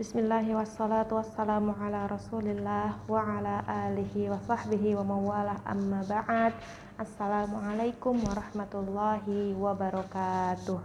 Bismillahi wassalatu wassalamu ala rasulillah wa ala alihi wa sahbihi wa mawalah. Amma Assalamualaikum warahmatullahi wabarakatuh.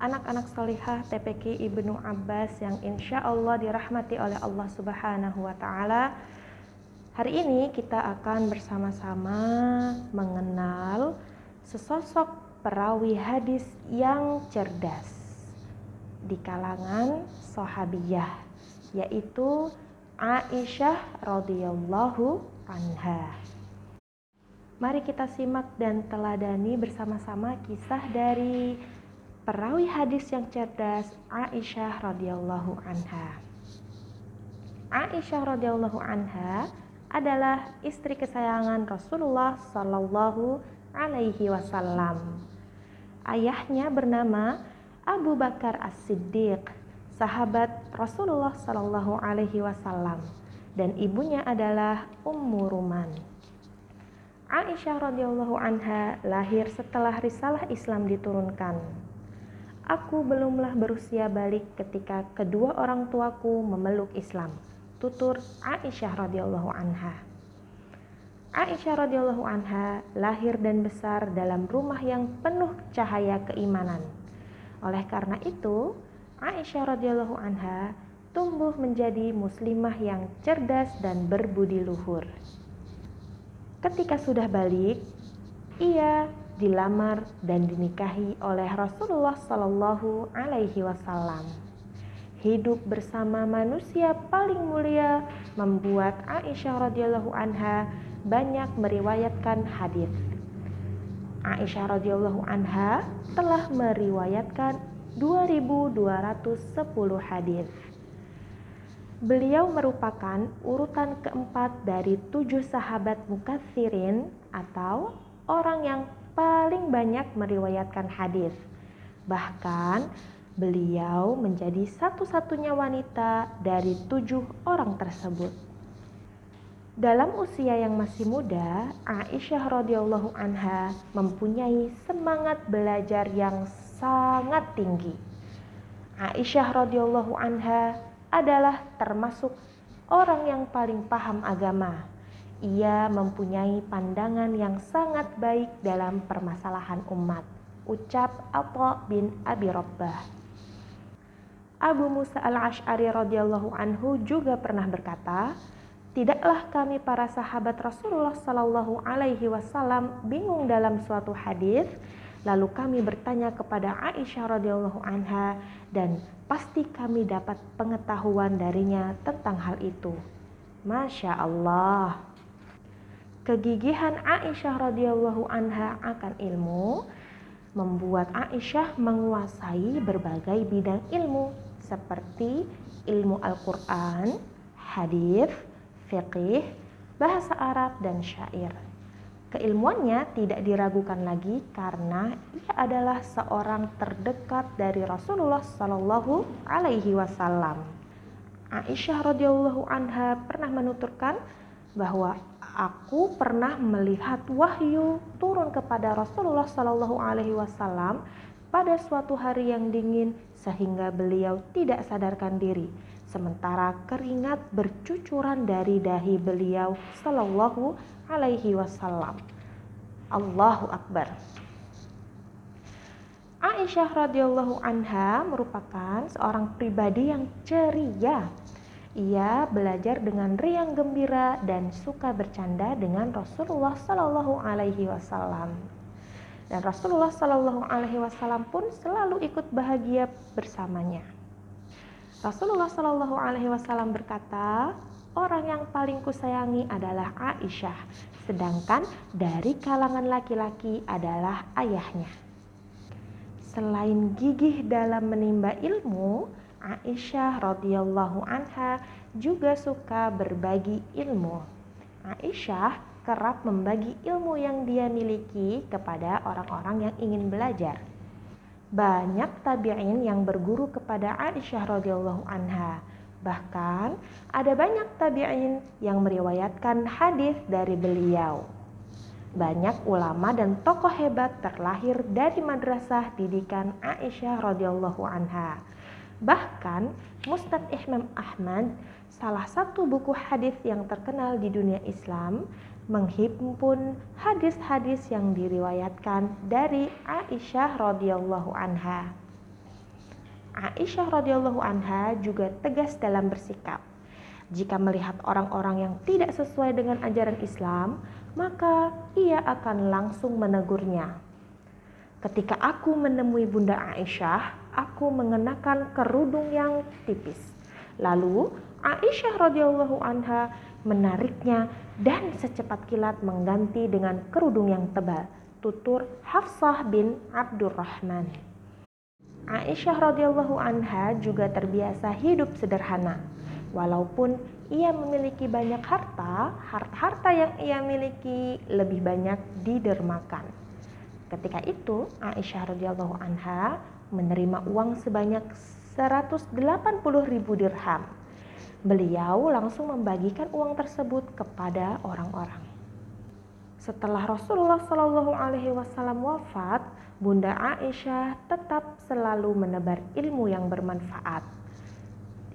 Anak-anak solihah TPK Ibnu Abbas yang insya Allah dirahmati oleh Allah subhanahu wa ta'ala. Hari ini kita akan bersama-sama mengenal sesosok perawi hadis yang cerdas di kalangan sahabiyah yaitu Aisyah radhiyallahu anha. Mari kita simak dan teladani bersama-sama kisah dari perawi hadis yang cerdas Aisyah radhiyallahu anha. Aisyah radhiyallahu anha adalah istri kesayangan Rasulullah sallallahu alaihi wasallam. Ayahnya bernama Abu Bakar As-Siddiq sahabat Rasulullah Shallallahu Alaihi Wasallam dan ibunya adalah Ummu Ruman. Aisyah radhiyallahu anha lahir setelah risalah Islam diturunkan. Aku belumlah berusia balik ketika kedua orang tuaku memeluk Islam. Tutur Aisyah radhiyallahu anha. Aisyah radhiyallahu anha lahir dan besar dalam rumah yang penuh cahaya keimanan. Oleh karena itu, Aisyah radhiyallahu anha tumbuh menjadi muslimah yang cerdas dan berbudi luhur. Ketika sudah balik, ia dilamar dan dinikahi oleh Rasulullah Shallallahu Alaihi Wasallam. Hidup bersama manusia paling mulia membuat Aisyah radhiyallahu anha banyak meriwayatkan hadis. Aisyah radhiyallahu anha telah meriwayatkan 2210 hadis. Beliau merupakan urutan keempat dari tujuh sahabat mukatsirin atau orang yang paling banyak meriwayatkan hadis. Bahkan beliau menjadi satu-satunya wanita dari tujuh orang tersebut. Dalam usia yang masih muda, Aisyah radhiyallahu anha mempunyai semangat belajar yang sangat tinggi. Aisyah radhiyallahu anha adalah termasuk orang yang paling paham agama. Ia mempunyai pandangan yang sangat baik dalam permasalahan umat. Ucap Atha bin Abi Rabbah. Abu Musa al-Ash'ari radhiyallahu anhu juga pernah berkata, Tidaklah kami para sahabat Rasulullah Shallallahu Alaihi Wasallam bingung dalam suatu hadis Lalu kami bertanya kepada Aisyah radhiyallahu anha dan pasti kami dapat pengetahuan darinya tentang hal itu. Masya Allah. Kegigihan Aisyah radhiyallahu anha akan ilmu membuat Aisyah menguasai berbagai bidang ilmu seperti ilmu Al-Quran, hadis, fiqih, bahasa Arab, dan syair. Keilmuannya tidak diragukan lagi karena ia adalah seorang terdekat dari Rasulullah Shallallahu Alaihi Wasallam. Aisyah radhiyallahu anha pernah menuturkan bahwa aku pernah melihat wahyu turun kepada Rasulullah Shallallahu Alaihi Wasallam pada suatu hari yang dingin sehingga beliau tidak sadarkan diri sementara keringat bercucuran dari dahi beliau Shallallahu alaihi wasallam. Allahu Akbar. Aisyah radhiyallahu anha merupakan seorang pribadi yang ceria. Ia belajar dengan riang gembira dan suka bercanda dengan Rasulullah Shallallahu Alaihi Wasallam. Dan Rasulullah Shallallahu Alaihi Wasallam pun selalu ikut bahagia bersamanya. Rasulullah Shallallahu Alaihi Wasallam berkata, orang yang paling kusayangi adalah Aisyah, sedangkan dari kalangan laki-laki adalah ayahnya. Selain gigih dalam menimba ilmu, Aisyah radhiyallahu anha juga suka berbagi ilmu. Aisyah kerap membagi ilmu yang dia miliki kepada orang-orang yang ingin belajar. Banyak tabi'in yang berguru kepada Aisyah radhiyallahu anha Bahkan ada banyak tabi'in yang meriwayatkan hadis dari beliau. Banyak ulama dan tokoh hebat terlahir dari madrasah didikan Aisyah radhiyallahu anha. Bahkan Mustad Imam Ahmad, salah satu buku hadis yang terkenal di dunia Islam, menghimpun hadis-hadis yang diriwayatkan dari Aisyah radhiyallahu anha. Aisyah radhiyallahu anha juga tegas dalam bersikap. Jika melihat orang-orang yang tidak sesuai dengan ajaran Islam, maka ia akan langsung menegurnya. Ketika aku menemui Bunda Aisyah, aku mengenakan kerudung yang tipis. Lalu Aisyah radhiyallahu anha menariknya dan secepat kilat mengganti dengan kerudung yang tebal. Tutur Hafsah bin Abdurrahman. Aisyah radhiyallahu anha juga terbiasa hidup sederhana. Walaupun ia memiliki banyak harta, harta-harta yang ia miliki lebih banyak didermakan. Ketika itu, Aisyah radhiyallahu anha menerima uang sebanyak 180 ribu dirham. Beliau langsung membagikan uang tersebut kepada orang-orang. Setelah Rasulullah Shallallahu Alaihi Wasallam wafat, Bunda Aisyah tetap selalu menebar ilmu yang bermanfaat.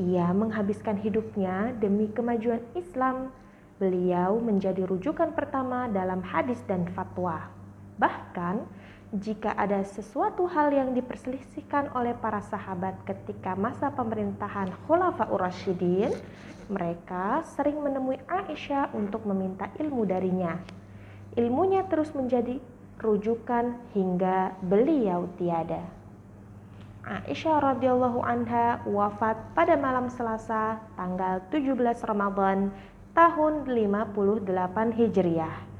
Ia menghabiskan hidupnya demi kemajuan Islam. Beliau menjadi rujukan pertama dalam hadis dan fatwa. Bahkan, jika ada sesuatu hal yang diperselisihkan oleh para sahabat ketika masa pemerintahan Khulafaur Rasyidin, mereka sering menemui Aisyah untuk meminta ilmu darinya ilmunya terus menjadi rujukan hingga beliau tiada. Aisyah radhiyallahu anha wafat pada malam Selasa tanggal 17 Ramadan tahun 58 Hijriah.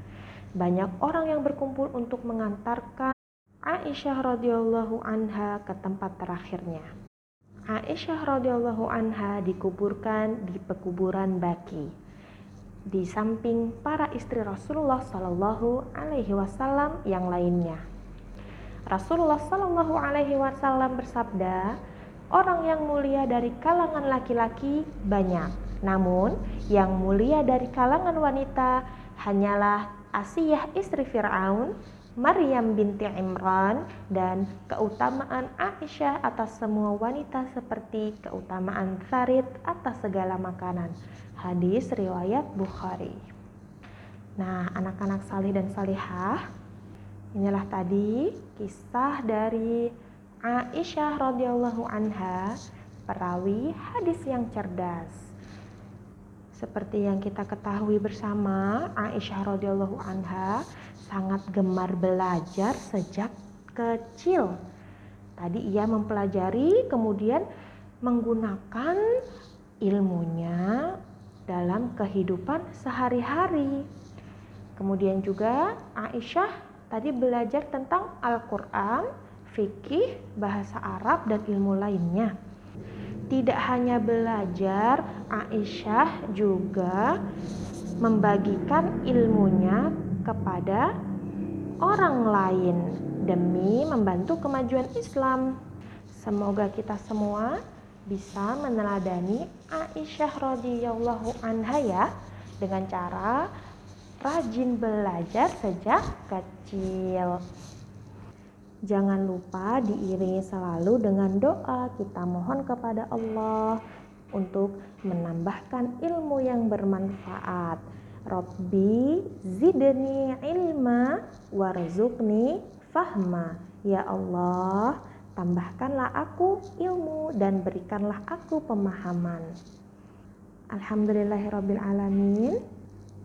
Banyak orang yang berkumpul untuk mengantarkan Aisyah radhiyallahu anha ke tempat terakhirnya. Aisyah radhiyallahu anha dikuburkan di pekuburan Baki di samping para istri Rasulullah Shallallahu Alaihi Wasallam yang lainnya. Rasulullah Shallallahu Alaihi Wasallam bersabda, orang yang mulia dari kalangan laki-laki banyak, namun yang mulia dari kalangan wanita hanyalah Asiyah istri Fir'aun, Maryam binti Imran, dan keutamaan Aisyah atas semua wanita seperti keutamaan Farid atas segala makanan Hadis riwayat Bukhari. Nah, anak-anak salih dan salihah, inilah tadi kisah dari Aisyah radhiyallahu anha, perawi hadis yang cerdas. Seperti yang kita ketahui bersama, Aisyah radhiyallahu anha sangat gemar belajar sejak kecil. Tadi ia mempelajari kemudian menggunakan ilmunya dalam kehidupan sehari-hari. Kemudian juga Aisyah tadi belajar tentang Al-Quran, fikih, bahasa Arab, dan ilmu lainnya. Tidak hanya belajar, Aisyah juga membagikan ilmunya kepada orang lain demi membantu kemajuan Islam. Semoga kita semua bisa meneladani Aisyah radhiyallahu anha ya dengan cara rajin belajar sejak kecil. Jangan lupa diiringi selalu dengan doa kita mohon kepada Allah untuk menambahkan ilmu yang bermanfaat. Robbi zidni ilma warzuqni fahma. Ya Allah, tambahkanlah aku ilmu dan berikanlah aku pemahaman. Alhamdulillahirabbil alamin.